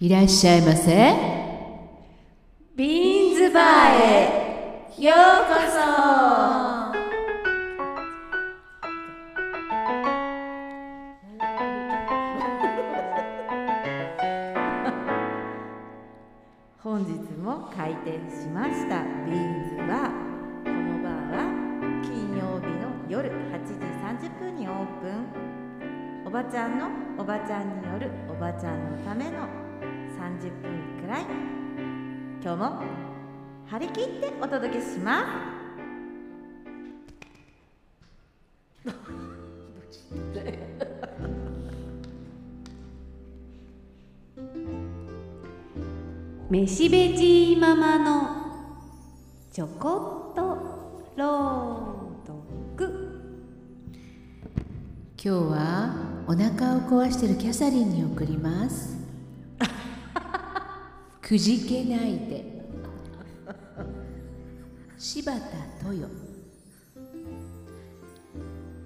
いらっしゃいませ。ビーンズバーへ。ようこそ。本日も開店しました。ビーンズバー。このバーは金曜日の夜8時30分にオープン。おばちゃんのおばちゃんによるおばちゃんのための30分くらい。今日も張り切ってお届けします。飯べじママのちょこっと朗読。今日はお腹を壊してるキャサリンに送ります。くじけないで。柴田豊。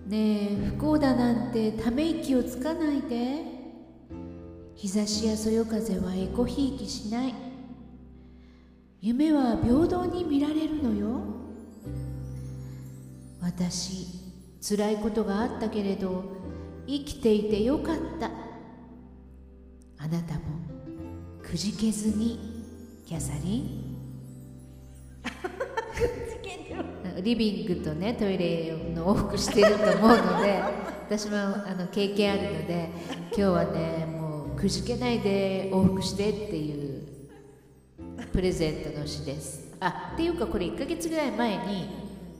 ねえ、不幸だなんてため息をつかないで。日差しやそよ風はエコひいきしない。夢は平等に見られるのよ。私辛いことがあったけれど生きていてよかったあなたもくじけずにキャサリン？リビングとねトイレの往復してると思うので 私もあの経験あるので今日はねもうくじけないで往復してっていうプレゼントの詩です。あっていうかこれ1ヶ月ぐらい前に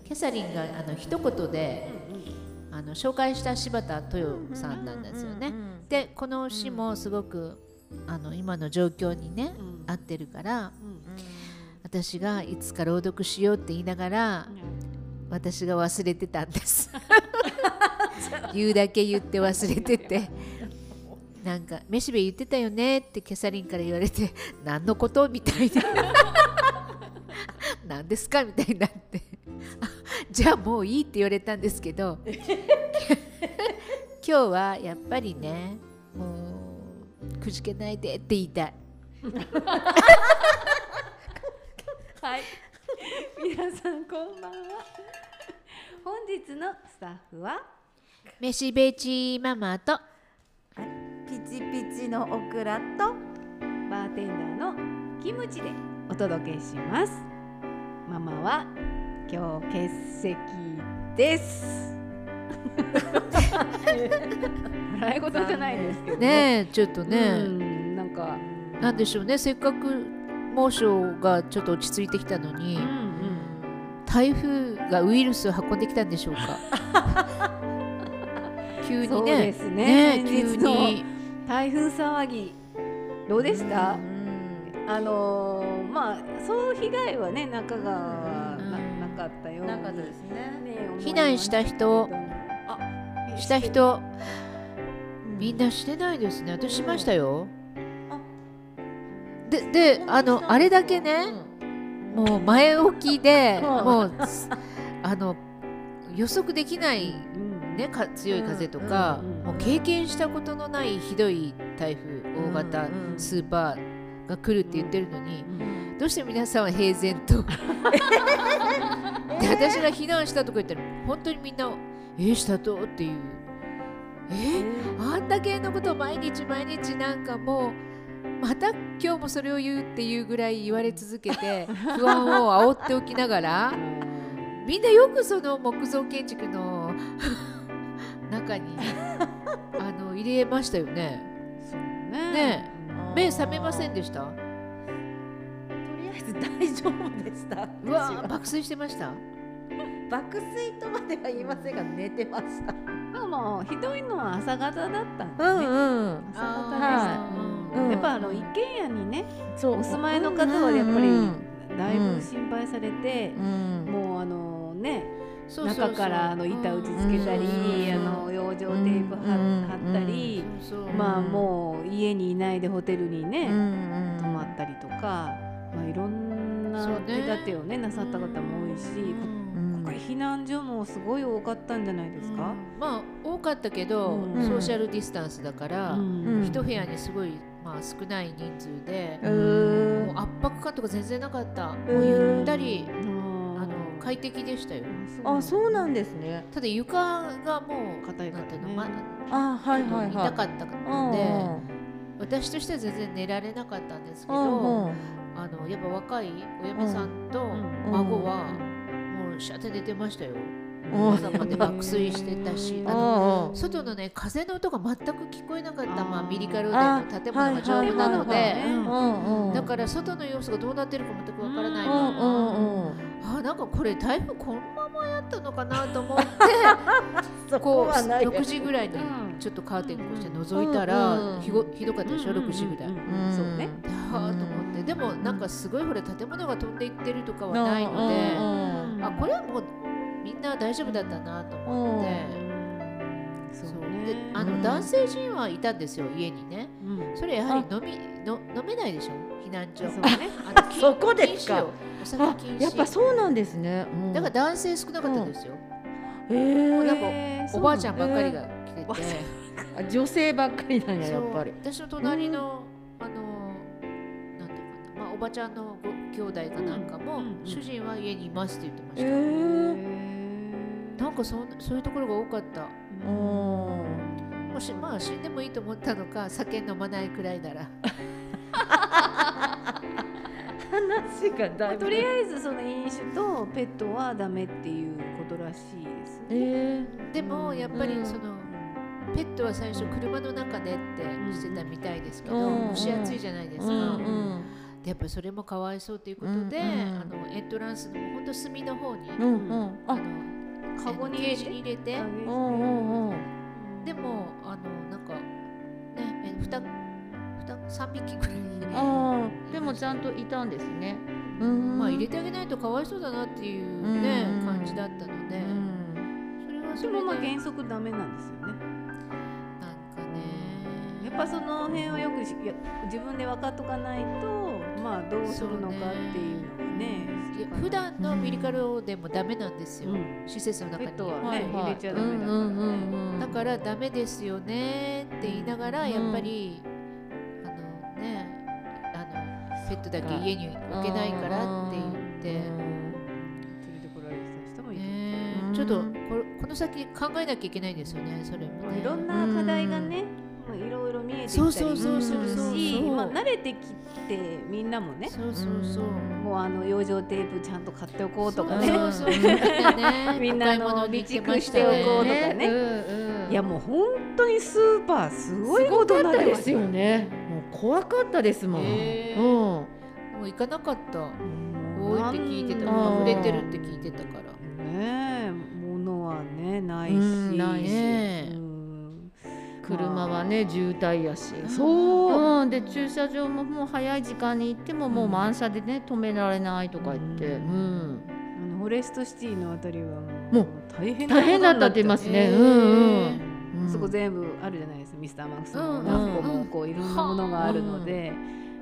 キャサリンがあの一言であの紹介した柴田豊さんなんですよね。でこの詩もすごくあの今の状況にね、合ってるから、私がいつか朗読しようって言いながら、私が忘れてたんです。言うだけ言って忘れてて。なんか「めしべ言ってたよね」ってキャサリンから言われて「何のこと?」みたいな 「何ですか?」みたいになってあじゃあもういいって言われたんですけど今日はやっぱりねもうくじけないでって言いたい。はい。皆さんこんばんは。本日のスタッフは？めしべちママとピチピチのオクラとバーテンダーのキムチでお届けします。ママは今日欠席です 笑い事じゃないですけどねえちょっとうね、んなんか。なんでしょうね。せっかく猛暑がちょっと落ち着いてきたのに、うん台風がウイルスを運んできたんでしょうか？急にね。ね。え急に。台風騒ぎどうでした？うん。あのーまあそう被害はね中川はな,、うん。なかったようになね。ね避難した人。あした人みんなしてないですね。私しましたよ。でであのあれだけね、もう前置きでうん。もうす あの予測できない、うん。ね、か強い風とか、もう経験したことのないひどい台風大型スーパーが来るって言ってるのに、うんどうして皆さんは平然と で私が避難したとか言ったら本当にみんな「えー、したと?」っていう「えんだけのことを毎日毎日なんかもうまた今日もそれを言うっていうぐらい言われ続けて 不安を煽っておきながらみんなよくその木造建築の 中にあの入れましたよね。ねねえ目覚めませんでした？とりあえず大丈夫でした。うわ爆睡してました？爆睡とまでは言いませんが寝てました。でもまあひどいのは朝方だったんでね、うん。朝あー方でした、うん。やっぱあの一軒家にねお住まいの方はやっぱりうんだいぶ心配されて、うん。もうあのね中からあの板打ちつけたり、うんあの養生テープ貼,、ったり、まあもう家にいないでホテルにね、うん泊まったりとか、まあ、いろんな手立てをねなさった方も多いし、うん。今回避難所もすごい多かったんじゃないですか、まあ多かったけど、うん。ソーシャルディスタンスだから、うん。一部屋にすごいまあ、少ない人数でもう圧迫感とか全然なかった、もうゆったりああの快適でしたよ。あそうなんですね。ただ床がもう硬いなんていうの、まあはいはいはい。痛かったので、私としては全然寝られなかったんですけど、うんうん。あのやっぱ若いお嫁さんとうん孫はシャって寝てましたよ、うん。朝まで爆睡してたし、あのあ外のね風の音が全く聞こえなかったまあ、ミリカルデの建物が丈夫なので、だから外の様子がどうなってるか全くわからない。うんまま、あなんかこれ台風このままやったのかなと思って そこうはない6時ぐらいにうん。ちょっとカーテンこうして覗いたら、うん。うんひごひどかったでしょ、うんうんうん6時ぐらい。うん。そうね。はあと思って。でもなんかすごいほら建物が飛んでいってるとかはないので、うんあこれはもうみんな大丈夫だったなと思って、そうであの男性陣はいたんですよ家にね。うん。それやはり飲みの飲めないでしょ？避難所。そう。ね？あの禁 そこですか。お酒あ禁止。やっぱそうなんですね、うん。だから男性少なかったですよ、へーなんかおばあちゃんばっかりが来てて、おばあちあ女性ばっかりなんややっぱり。私の隣の、あのなんていうかな、まあ、おばちゃんのご兄弟かなんかも、うんうん主人は家にいますって言ってました、へへー。なんかそんそういうところが多かった。ーうん。もしまあ死んでもいいと思ったのか酒飲まないくらいなら。話がだいぶまあとりあえずその飲酒とペットはダメっていうことらしいですね。えでもやっぱりうん。その、ペットは最初車の中でってしてたみたいですけど、うん。蒸し暑いじゃないですか、うん。うんでやっぱりそれもかわいそうということで、うんうん。あのエントランスの本当隅の方に、うんうん。あ。あのカゴに入れて？ケージに入れて。あげてうんうんうん。でもあのなんかねえふたふた三匹ぐらいあー。でもちゃんといたんですね。うん。まあ入れてあげないとかわいそうだなっていうね、うん感じだったので、うん。それはそでれで。もまあ原則ダメなんですよね。なんかね。やっぱその辺をよく自分で分かっとかないとまあどうするのかっていうのがね。いや普段のミリカルでもダメなんですよ、うん。施設の中に。ペットはね、はい。入れちゃダメだからね。だからダメですよねって言いながらやっぱり、あのねあのペットだけ家に置けないからって言って、連れてこられてた人もいる。ねうん。ちょっとここの先考えなきゃいけないですよねそれもね。いろんな課題がね、えてきたりそうそうそう。そうそうするし、そうまあ慣れてきてみんなもね、そうそうそう、もうあの養生テープちゃん。と買っておこうとかね、そうそうそうみん。なあの備蓄しておこうとかねねうんうん。いやもう本当にスーパーすごいことになってますよねもう怖かったですもん、うんもう行かなかった多いって聞いてた溢れてるって聞いてたからねえ物はねないし、ないしうん。車はね渋滞やし。そう。うん、で駐車場ももう早い時間に行ってももう満車でね止められないとか言って、ううん。あのフォレストシティのあたりはもう大変な大変だったって言いますね、うんうん。うん。そこ全部あるじゃないですかミスターマックスの。うん何個もこういろんなものがあるので、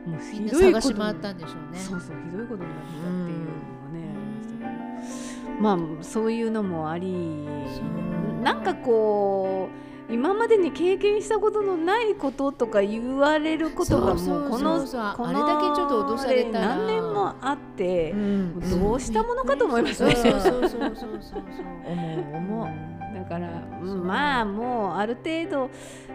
もうひどいこと探し回ったんでしょうね。そうそうひどいことになってたっていうのもね、ありましたけどまあそういうのもありそう。なんかこう今までに経験したことのないこととか言われることがもうこのこれだけちょっと脅されたら。何年もあってう、ん。どうしたものかと思いますね。そうそうそうそうそうそう。思う思う。だから、まあもうある程度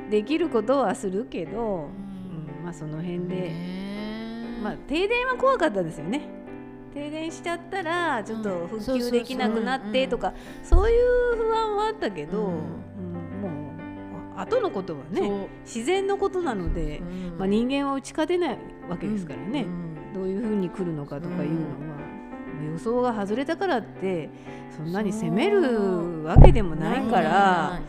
できることはするけど、うん。うんまあその辺で、ねまあ停電は怖かったですよね。停電しちゃったらちょっと復旧できなくなってとか、そういう不安はあったけど、後のことはね自然のことなので、うん。まあ、人間は打ち勝てないわけですからね、うん。どういうふうに来るのかとかいうのは、予想が外れたからってそんなに責めるわけでもないから。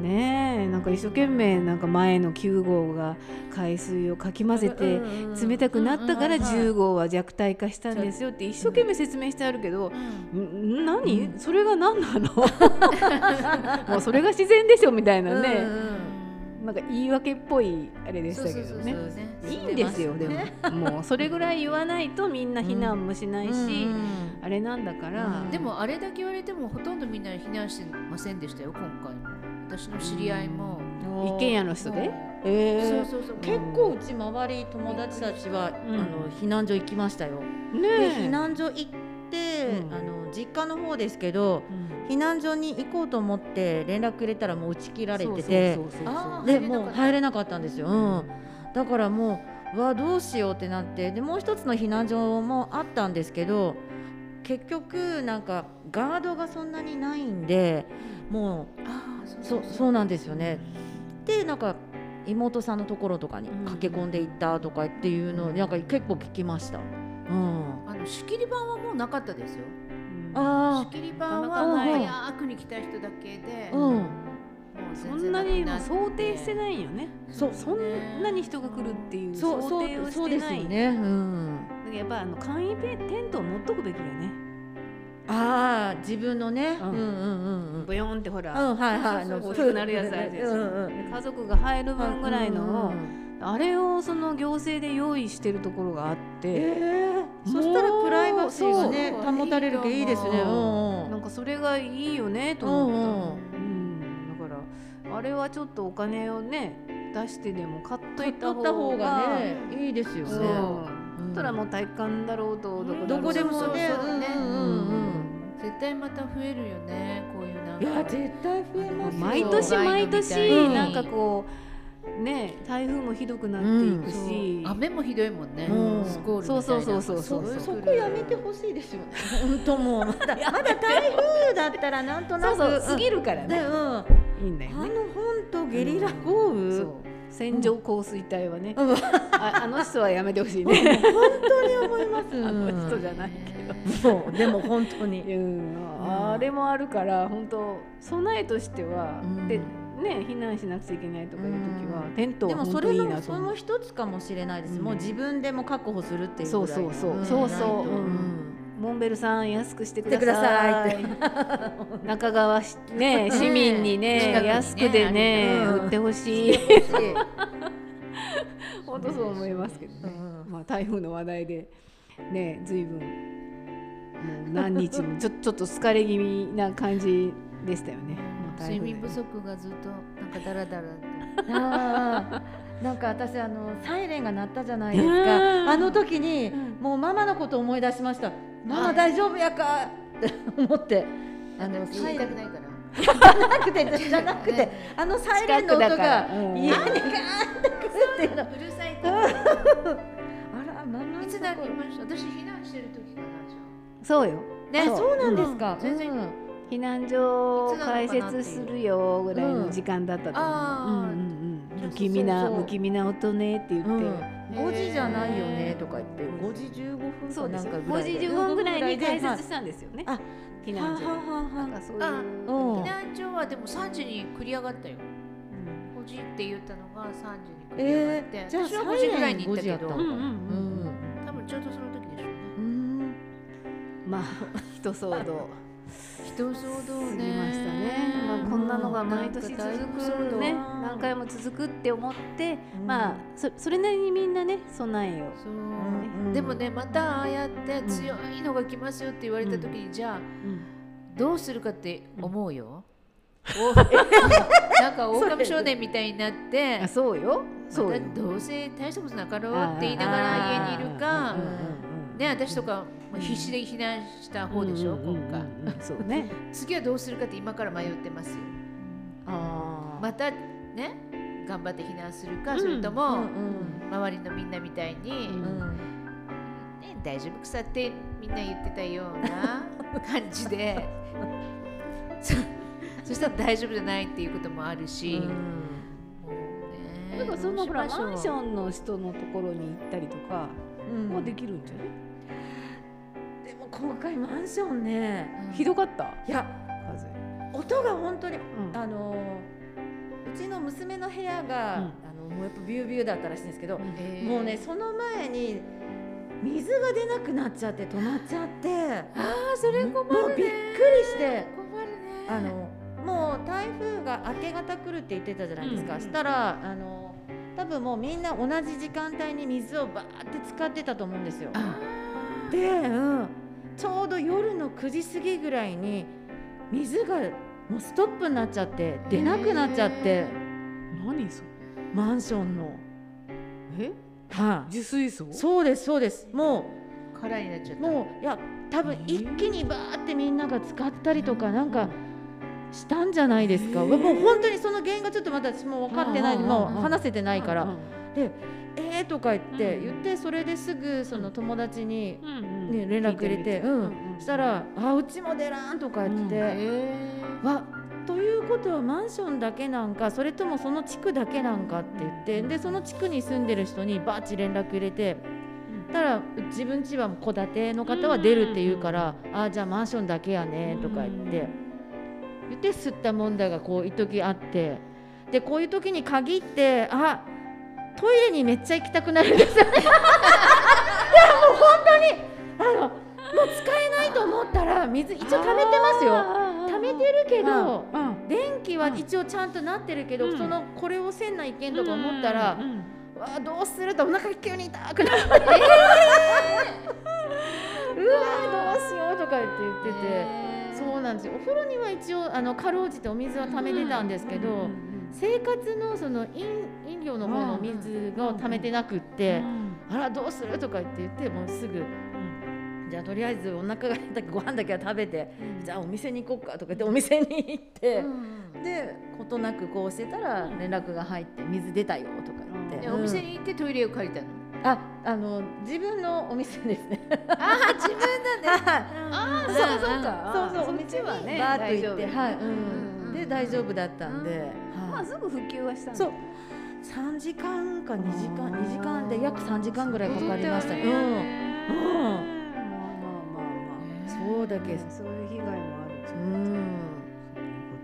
ね。えなんか一生懸命なんか前の9号が海水をかき混ぜて冷たくなったから10号は弱体化したんですよって一生懸命説明してあるけど、ん。何、それが何なの？もうそれが自然でしょみたいなね、なんか言い訳っぽいあれでしたけどね。いいんですよ、でも。もうそれぐらい言わないとみんな避難もしないし、あれなんだから、でもあれだけ言われてもほとんどみんな避難してませんでしたよ今回も私の知り合いも一軒家の人で？もえー。そうそうそう。結構うち周り友達たちは、うん。あの避難所行きましたよ。ねでえ避難所行って、うん。あの実家の方ですけどうん。避難所に行こうと思って連絡入れたらもう打ち切られてて。でもう入れなかったんですよ。うん、だからもううわどうしようってなって。でもう一つの避難所もあったんですけど結局なんかガードがそんなにないんでもあーうそそうなんですよね。でなんか妹さんのところとかにうん。駆け込んでいったとかっていうのをなんか結構聞きました。うん、あの仕切り板はもうなかったですよ。うん。あ仕切り板は早くに来た人だけで、あ、うん、もうそんなに想定してないんよね。そうそんなに人が来るっていうそう想定をそうそうしてないですよね。うん。だからやっぱあの簡易ペンテントを持っとくべきだよねああ自分のね。ううんんうんうんうん。ボヨンってほら、うんはいはい。そうそう大きくなるやつあるじゃないです家族が入る分ぐらいのを、うんあれをその行政で用意してるところがあって、ええそしたらプライバシーがね保たれるけいいですね。うんうんなんかそれがいいよねと思った、うんうんだからあれはちょっとお金をね出してでも買っといた方ががねいいですよね。そしたらもう体育館だろうとどこだろう。とどこでもね。絶対また増えるよねこういうなんうん。いやか絶対増えますよ。毎年毎年。なんかこうね台風もひどくなっていくし、雨もひどいもんね、うん。スコールみたいな。そうそうそうそうそそう。そこやめてほしいですよね。本当もう。ま だまだ台風だったらなんとなく。そうそう過ぎるからね。でうん。あいいんだよね。の本当ゲリラ豪雨。線状降水帯はね、うんあ あの人はやめてほしいね。本当に思います。あの人じゃないけど。そうでも本当に。うん、あれもあるから本当備えとしては、うんでね避難しなくちゃいけないとかいう時は、うんテントでもそれは本当いいなのその。一つかもしれないです。うんもう自分でも確保するっていうぐらい。そうそうそうそうそううんモンベルさん安くしてください。中川しね市民にね安くでね、うん売ってほしい。うん本当そう思いますけどね。うんまあ台風の話題でね随分もう何日も ちょちょっと疲れ気味な感じでしたよね。睡眠不足がずっとなんかダラダラと なんか私あのサイレンが鳴ったじゃないですか。うん。あの時にうん。もうママのこと思い出しました。ママ大丈夫やか？って思って。あのサイレンたくないからじゃなくてじゃなくてあのサイレンの音がから。うん。家にガーンってくるっていうの。う。るさいってあらママいつなりました私避難してる時かなじゃそうよ。ねあそうなんですか。全然。うん。避難所を開設するよぐらいの時間だったと思う。不気味な不気味な音ねって言って。うん、5時じゃないよねとか言って。5時15分かなん。5時かぐらいで。15分ぐらいに開ではい設したんですよね。あ避難所。ははははなんかそういう。避難所はでも3時に繰り上がったよ。うん5時って言ったのが3時に繰り上がって、えー、じゃあ私は5時ぐらいに行ったけど。5うんうんうん。うん。多分ちょうどその時でしょうね。うん。まあ 人騒動。人騒動過ねぎましたね、まあ、こんなのが毎年続くね。何回も続くって思って、うん。まあそそれなりにみんなね備えをそう、うんでもねまたああやって強いのが来ますよって言われた時に、じゃあどうするかって思うよ、お なんか狼少年みたいになってあそうよ。そうどうせ大したことなかろうって言いながら家にいるかね私とかもう必死で避難した方でしょ、今回。回そうね。次はどうするかって今から迷ってますよ。あー。またね頑張って避難するか、うん。それとも、うん周りのみんなみたいに、ね、大丈夫くさってみんな言ってたような 感じで。そそしたら大丈夫じゃないっていうこともあるし、だからそのほらマンションの人のところに行ったりとかうん。もできるんじゃない、今回マンションね。うん。ひどかった。いや風、音が本当にうん。あのうちの娘の部屋が、うん。あのもうやっぱビュービューだったらしいんですけど、えー。もうねその前に水が出なくなっちゃって止まっちゃってああそれ困るね。もうびっくりして。困るね。あのもう台風が明け方来るって言ってたじゃないですか、うん。したらあの多分もうみんな同じ時間帯に水をバーって使ってたと思うんですよ。あで、うん、ちょうど夜の9時過ぎぐらいに水がもうストップになっちゃって出なくなっちゃって。へ何それ？マンションの。え？はい、受水槽？そうですそうです。も空になっちゃった。うもういや多分一気にバーってみんなが使ったりとかなんかしたんじゃないですか、もう本当にその原因がちょっとまだ私も分かってないもう話せてないから、うんえーとか言って、うん。言ってそれですぐその友達に、うんうんね、連絡入れて、うん、したら「あうちも出らん」とか言って、へわということはマンションだけなんかそれともその地区だけなんかって言ってでその地区に住んでる人にバーチ連絡入れて。たら自分家は戸建ての方は出るって言うから、ああじゃあマンションだけやねとか言って、言って吸った問題がこう一時あって。でこういう時に限ってあトイレにめっちゃ行きたくなるんですよね。いやもう本当にあのもう使えないと思ったら水一応溜めてますよ。溜めてるけど、うん電気は一応ちゃんとなってるけど、うん。そのこれをせんないけんとか思ったら、うん。わあどうするとお腹急に痛くなる、うわどうしようとか言って言ってて、そうなんですよ。お風呂には一応あのかろうじてお水は溜めてたんですけど、生活のその飲飲料の方の水が溜めてなくって、あらどうするとか言って言ってもうすぐ、じゃあとりあえずお腹が減ったご飯だけは食べて、じゃあお店に行こうかとか言ってお店に行って、で事なくこうしてたら連絡が入って水出たよとか言って、でお店に行ってトイレを借りたの？ああの自分のお店ですね。ああ自分だね。はい。ああう。んそうそうか。そうそう、お店はねバーッと行って、はい、うん。うん、で大丈夫だったんで、はい。まあすぐ復旧はしたそう、三時間か二時間、二時間で約三時間ぐらいかかりましたね。うん、まあまあそうだけ、そういう被害もあるとうん、いう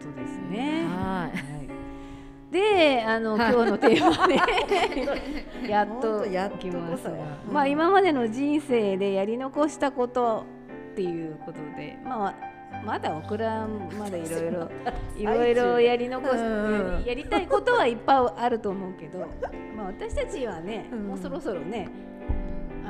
ことですね。はい。で、あの、はい。今日のテーマね、やっとやっと来ましたが。こそやうん。まあ今までの人生でやり残したことっていうことで、まあまだオクラまでいろいろ いろいろやり残しうんやりたいことはいっぱいあると思うけど、まあ私たちはね、うんもうそろそろね、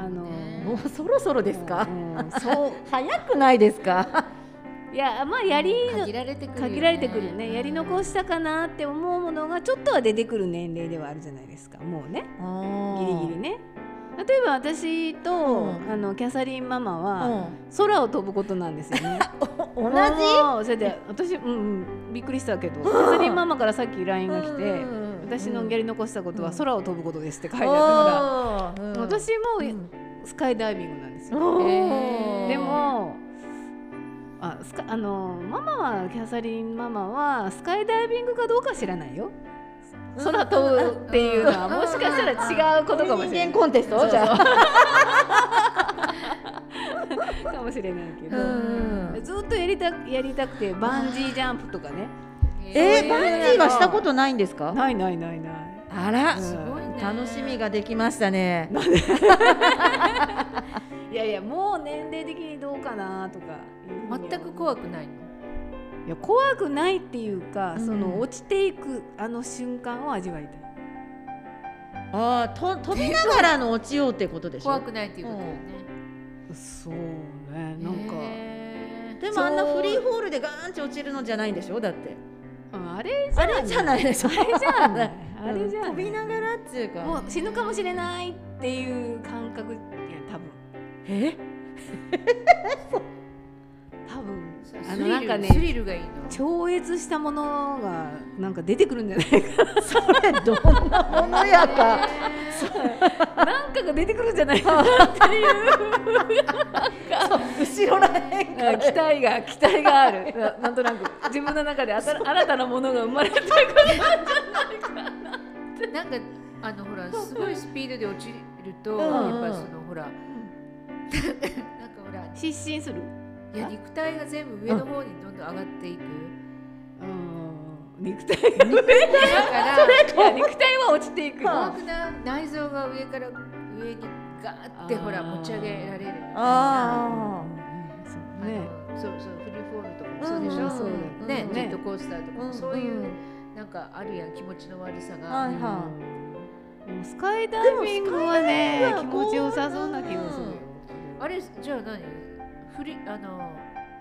あのもうそろそろですか？うんそう。早くないですか？いやまあやり限られてくるよね。限られてくるね。やり残したかなって思うものがちょっとは出てくる年齢ではあるじゃないですか。もうね。ギリギリね。例えば私と、うん。あのキャサリンママうはん。空を飛ぶことなんですよね。同じ？それで私、うんうん、びっくりしたけどキャサリンママからさっき LINE が来て、うん私のやり残したことはうん。空を飛ぶことですって書いてあったから、私もうん。スカイダイビングなんですよ、でもあスカあのママはキャサリンママはスカイダイビングかどうか知らないよ。空飛ぶっていうのはもしかしたら違うことかもしれない。人間コンテスト？じゃあ。かもしれないけど、うんずっとやりたやりたくてバンジージャンプとかねえー、バンジーはしたことないんですか？ないないないない。あら。うん。すごいね。楽しみができましたね。いやいやもう年齢的にどうかなとか全く怖くないの？いや怖くないっていうか、うん。その落ちていくあの瞬間を味わいたい。ああ、と飛びながらの落ちようってことでしょ？怖くないっていうことよね。そうねなんか、でもあんなフリーフォールでガーンって落ちるのじゃないんでしょ？だって。あれじゃあれじゃない。でしょ。あれじゃない。あれじゃ飛びながらっていうか。もう死ぬかもしれないっていう感覚いや多分。え？多分あのなんかねスリルがいいの。超越したものがなんか出てくるんじゃないか。それどんなものやか。なんかが出てくるんじゃないかなっていう。後ろらへんから。期待が期待がある。ななんとなく。自分の中で新新たなものが生まれてくるなんかあのほらすごいスピードで落ちると、うん。やっぱそのほら なんかほら失神するいや肉体が全部上の方にどんどん上がっていく、うん。肉体がだからいや肉体は落ちていく怖くな内臓が上から上にガーってほら持ち上げられるみたいな。あそうあねのそうそうフリーフォールとかもそうでしょ、うん。そうね。うんジェットコースターとかそういう、うん。なんかあるやん気持ちの悪さが、はいはでもスカイダイビングはね気持ちよさそうな気がするよ。あれじゃあ何？フリあの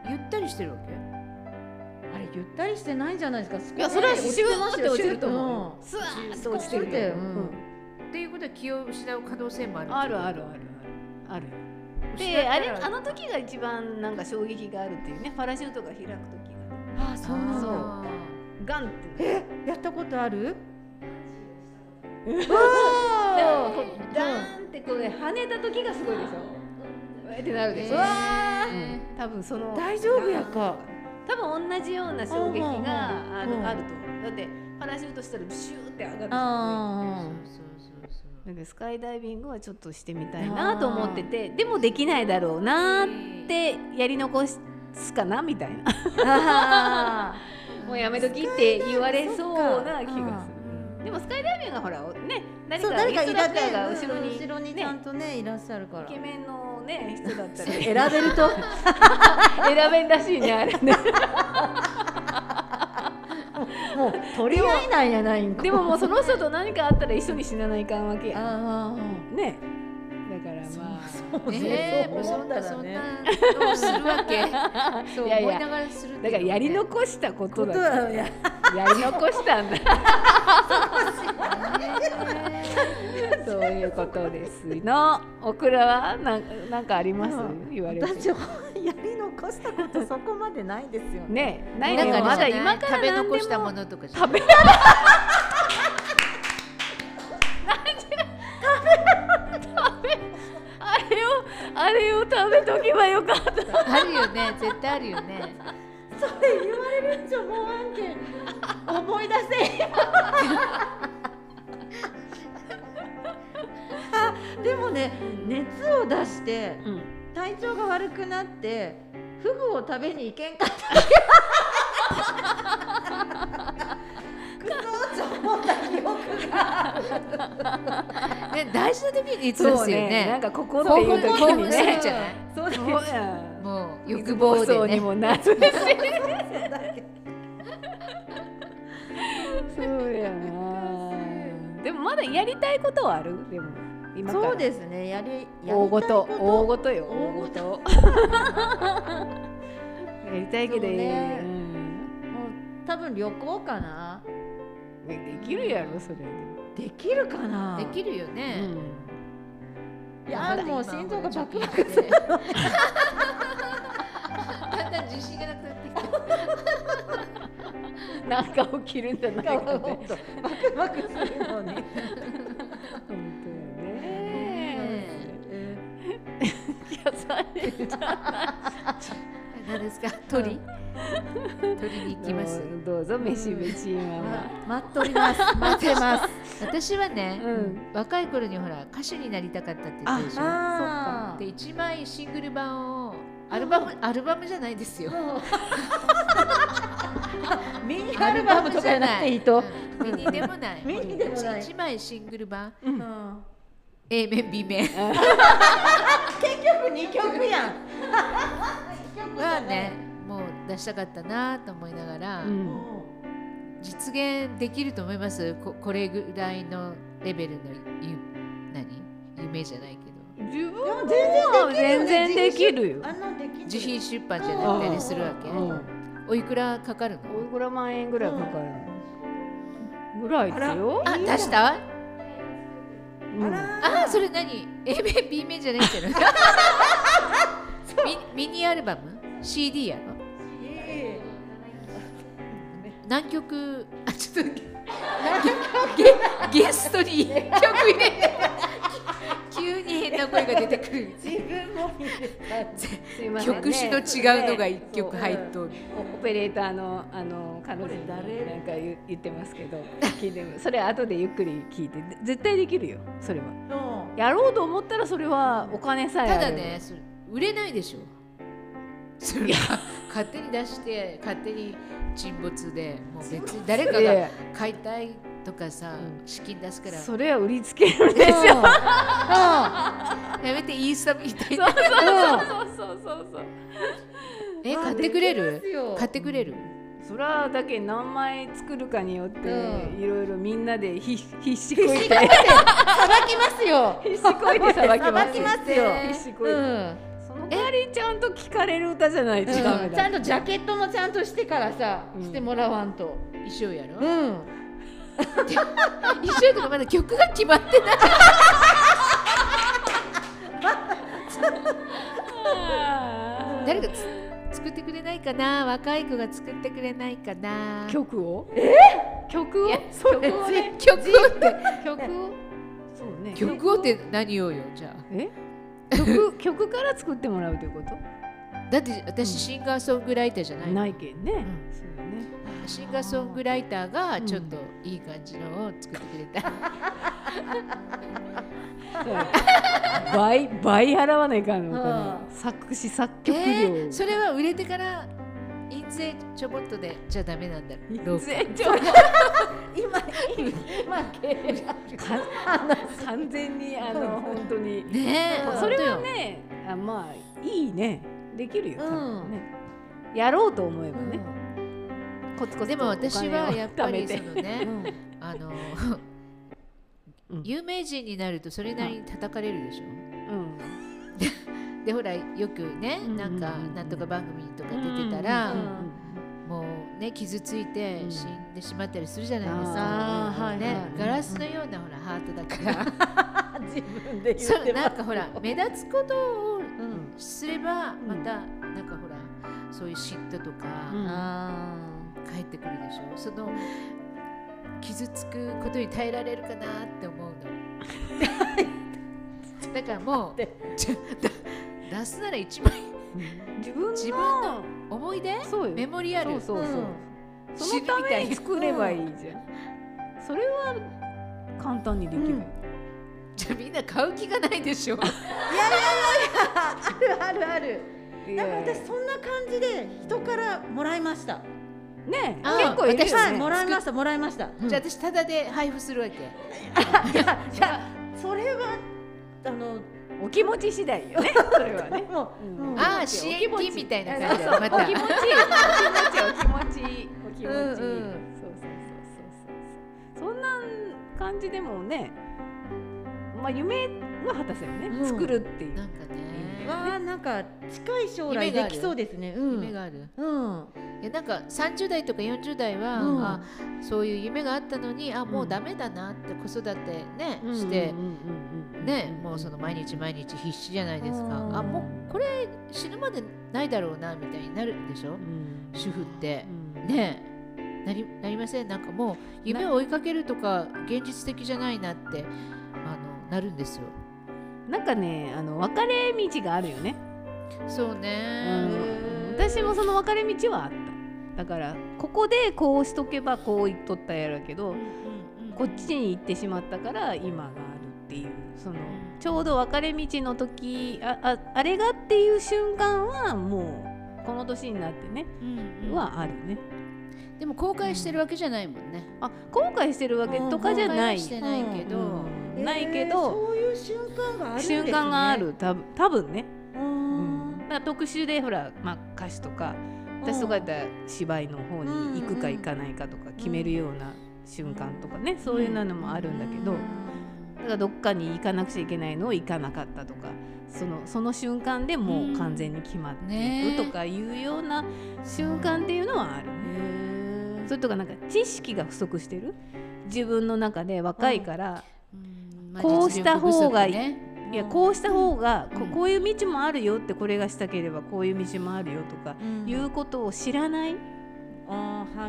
ゆったりしてるわけ？あれれゆったりしてないんじゃないですか。いやそれはシューって落ちると思う。スワーって落ちてるてっていうことは気を失う可能性もあるうんあるあるあるある。ある。であれあの時が一番なんか衝撃があるっていうね。パラシュートが開く時が。ああそうなんだ。あガンって。え？やったことある？でもダーンってこうね跳ねた時がすごいでしょ。うわーってなるでしょ、わうん多分その大丈夫やか。多分同じような衝撃があるあると思う。だってパラシュートしたらシューって上がるじゃんあそうそうそうだからスカイダイビングはちょっとしてみたいなと思っててでもできないだろうなーってやり残すかなみたいな。あもうやめときって言われそうな気がする。でもスカイダイビングはほらね誰か誰かインストラいらねクターが後ろに後ろにちゃんとねいらっしゃるから。イケメンのね人だったら。選べると。選べんらしいねあれね。もう取り合いなんやないんか。でももうその人と何かあったら一緒に死なないかんわけや。あね。だからまあ。そうえねー、もうそんなそんね。なのをするわけ？そういやいや。思いながらするだからやりの残したことことだだややり残したんだ。そういうことですの。オクラはなんなんかあります？うん言われて。私はやり残したことそこまでないですよね。ねないなんかねまだ今から食べ残したものとか食べあれをあれを食べとけばよかった。あるよね絶対あるよねそれ言われるんじゃもう案件思い出せあでもね熱を出してうん。体調が悪くなってフグを食べに行けんかった。クソと思った記憶がね 大事な時にいつですよね。なんかここって興いう時にね。そうです。そうやもう欲望でそうにねもなるし。そうやな。でもまだやりたいことはある？でも今から。そうですね。やり大ごと。大ごと。よ大ごと。やりたいけど、ね。うん。もう多分旅行かな。できるやろそれで、できるかな。できるよね、いやもう心臓がバクバク今ほら貯金してだんだん自信がなくなってきたなんか起きるんじゃないかって。バクバクするのに本当よね。え いやされちゃ何 ですか？鳥？鳥に行きます。どうぞ飯飯今は。ー待っております。待ってます。私はね、うん。若い頃にほら歌手になりたかったって言ったでしょ。あで1枚シングル版をアルバムアルバムじゃないですよ。ミニアルバムとかじゃなくていいと、うん。ミニでもない。ミニでもない。1枚シングル版。うん。A 面 B 面。結局二曲やん。はね。もう出したかったなと思いながら、うん。実現できると思います？ここれぐらいのレベルのゆ何？夢じゃないけど。自分全然できるよ。自費出版じゃなくたりするわけ？うん。おいくらかかるの？おいくら万円ぐらいかかるぐらいですよ。あ出した？うん。あそれ何？A 面 B 面じゃないんじゃないミミニアルバム？CD やろ？何曲あちょっとゲゲストに一曲入れて。急に変な声が出てくる。自分も曲種の違うのが一曲入っとる。オペレーターのあの彼女になんか言言ってますけど聞いてみそれ後でゆっくり聞いて。で絶対できるよそれは。うん。やろうと思ったらそれはお金さえあるただね売れないでしょ。それは勝手に出して勝手に沈没でもう別に誰かがいやいや買いたいとかさうん資金出すから。それは売りつけるんでしょやめてインスタみたいなそうそうそうそうえ買ってくれる？買ってくれる？それはだけ何枚作るかによってうん。いろいろみんなで必必死こいて。さばきますよ。必死こいてさばきますよ。必死こいて、のかりちゃんと聞かれる歌じゃないとダメだ。うんちゃんとジャケットもちゃんとしてからさ、うん。してもらわんと。衣装やろ？うん。衣装とかまだ曲が決まってない。誰かつ作ってくれないかな？若い子が作ってくれないかな？曲を？曲を？曲をね。曲をって。曲を？そうね。曲をって何をよじゃあ。え？曲 曲から作ってもらうということ？だって私シンガーソングライターじゃないの。ないけんね、ん。そうよね。シンガーソングライターがちょっといい感じのを作ってくれた、倍倍払わないかんのかな、う作詞作曲料、えー、それは売れてから印税ちょぼっとでじゃダメなんだろう。か全長今今経完全にあの本当に。ねえ。それは本ねあまあいいね。できるよ。ね、やろうと思えばね、コツコツでも私はやっぱりそのねあのうん。有名人になるとそれなりに叩かれるでしょ？うんでほらよくねうんなんかうん。なんとか番組とか出てたらうんもうね傷ついてうん死んでしまったりするじゃないですか。ねはいガラスのようなほらハートだから。自分で言そうってます。なんかほら目立つことをうんすればまたなんかほらそういう嫉妬とかうん。あ返ってくるでしょ。その傷つくことに耐えられるかなって思うの。だからもうちょだ出すなら一枚。自分の自分の思い出？そうよ。メモリアル？そうそうそう、うん。そのために作ればいいじゃん、それは簡単にできる。よ、じゃあみんな買う気がないでしょ。あるあるある。いや。なんか私そんな感じで人からもらいました。ねあ結構いるよね、私はいもらいましたもらいました。じゃあ私タダで配布するわけ。いやいやそれはあのお気持ち次第よね。それはね。もう、うん。う。んああ支援金みたいな感じだまたお気持ちお気持ちお気持ち。お気持ち、うんうんそうそうそうそう。そうそんな感じでもねまあ夢は果たせるね、うん。作るっていう。なんかねわあなんか近い将来できそうですね。うん。夢がある。うん。いやなんか30代とか40代は、うん。あそういう夢があったのにあもうダメだなって子育てね、してねもうその毎日毎日必死じゃないですか、うん。あもうこれ死ぬまでないだろうなみたいになるでしょ、うん。主婦って。う、ん。ね。なりなりません？なんかもう夢を追いかけるとか現実的じゃないなってあのなるんですよなんかねあの分かれ道があるよね、そうね、うん。私もその分かれ道はあった。だからここでこうしとけばこう言っとったやろうけど、こっちに行ってしまったから今があるっていう。そのちょうど分かれ道の時あああれがっていう瞬間はもうこの年になってね、うんうん。はあるねでも後悔してるわけじゃないもんね、あ後悔してるわけとかじゃない、後悔はしてないけど、うん。ないけど、そういう瞬間があるんですね。瞬間がある多分多分ね、ううん。ん。だから特集でほら、まあ、歌手とか私とかやったら芝居の方に行くか行かないかとか決めるような瞬間とかね、そういうのもあるんだけど、だからどっかに行かなくちゃいけないのを行かなかったとかそのその瞬間でもう完全に決まっていくとかいうような瞬間っていうのはあるね。それとかなんか知識が不足してる？自分の中で若いから、こうした方がいい。いやこうした方が、こうん。こういう道もあるよってこれがしたければこういう道もあるよとか、うん。いうことを知らない？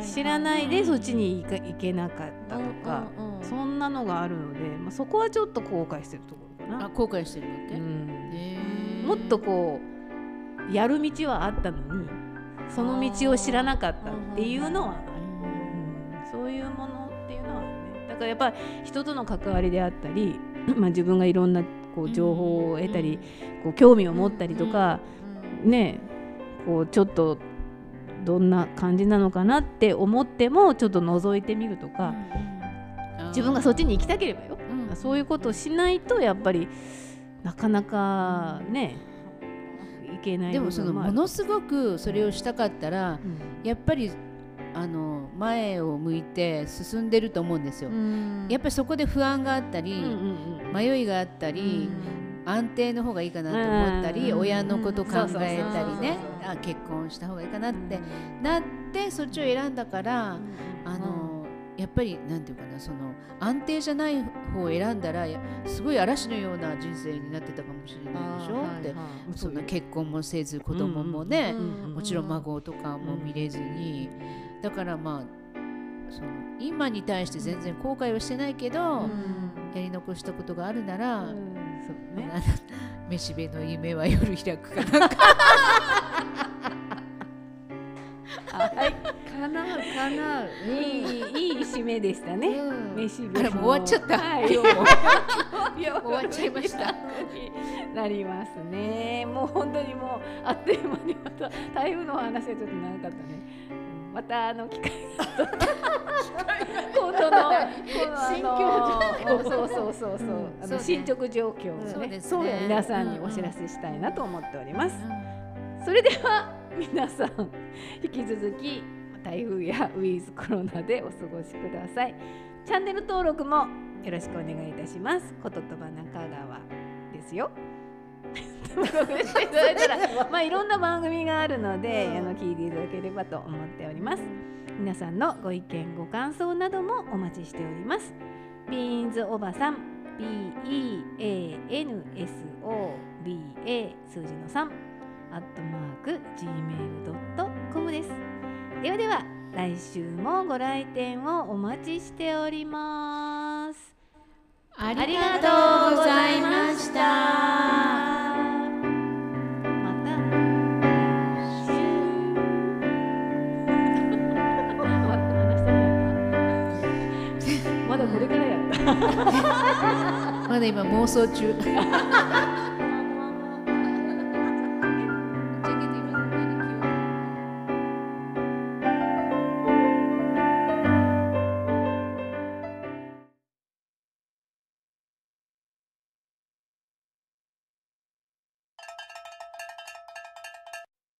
知らないでそっちに行か行けなかったとか、そんなのがあるので、まあ、そこはちょっと後悔してるところかな。あ後悔してるわけ、うん。もっとこうやる道はあったのにその道を知らなかったっていうのはそういうものっていうのはねだからやっぱり人との関わりであったり、まあ、自分がいろんなこう情報を得たり、こう興味を持ったりとか、ねこうちょっとどんな感じなのかなって思ってもちょっと覗いてみるとか、自分がそっちに行きたければよ、うんそういうことをしないとやっぱりなかなかねいけないでもそのものすごくそれをしたかったらうん。やっぱりあの前を向いて進んでると思うんですよ。やっぱりそこで不安があったり、うんうん迷いがあったり、安定の方がいいかなと思ったり、うん親のこと考えたりね。あ結婚した方がいいかなってなってそっちを選んだから、あのやっぱりなんていうかなその安定じゃない方を選んだらやすごい嵐のような人生になってたかもしれないでしょ？って、そん。な結婚もせず子供もね、うんもちろん孫とかも見れずに、だからまあその今に対して全然後悔はしてないけど、やり残したことがあるなら、そうね。めしべの夢は夜開くかなんか。はいかなうかなういいいい締めでしたね。うん。飯あらもう終わっちゃった、はい。今日も。いや終わっちゃいました。なりますね。もう本当にもうあっという間にまた。台風のお話はちょっと長かったね。うん。またあの機会今度のこのあのそうそうそうそう、あのそうね進捗状況をね。そうですね皆さんにお知らせしたいなと思っております、それでは皆さん引き続き台風やウィズコロナでお過ごしください。チャンネル登録もよろしくお願いいたします。こととば中川ですよ。登録していただいたら まあいろんな番組があるので、あの聞いていただければと思っております。皆さんのご意見ご感想などもお待ちしております。ビーンズおばさん BEANSOBA 数字の3アットマーク gmail.com ですではでは来週もご来店をお待ちしております。あありがとうございました。また。まだこれからやった。まだ今妄想中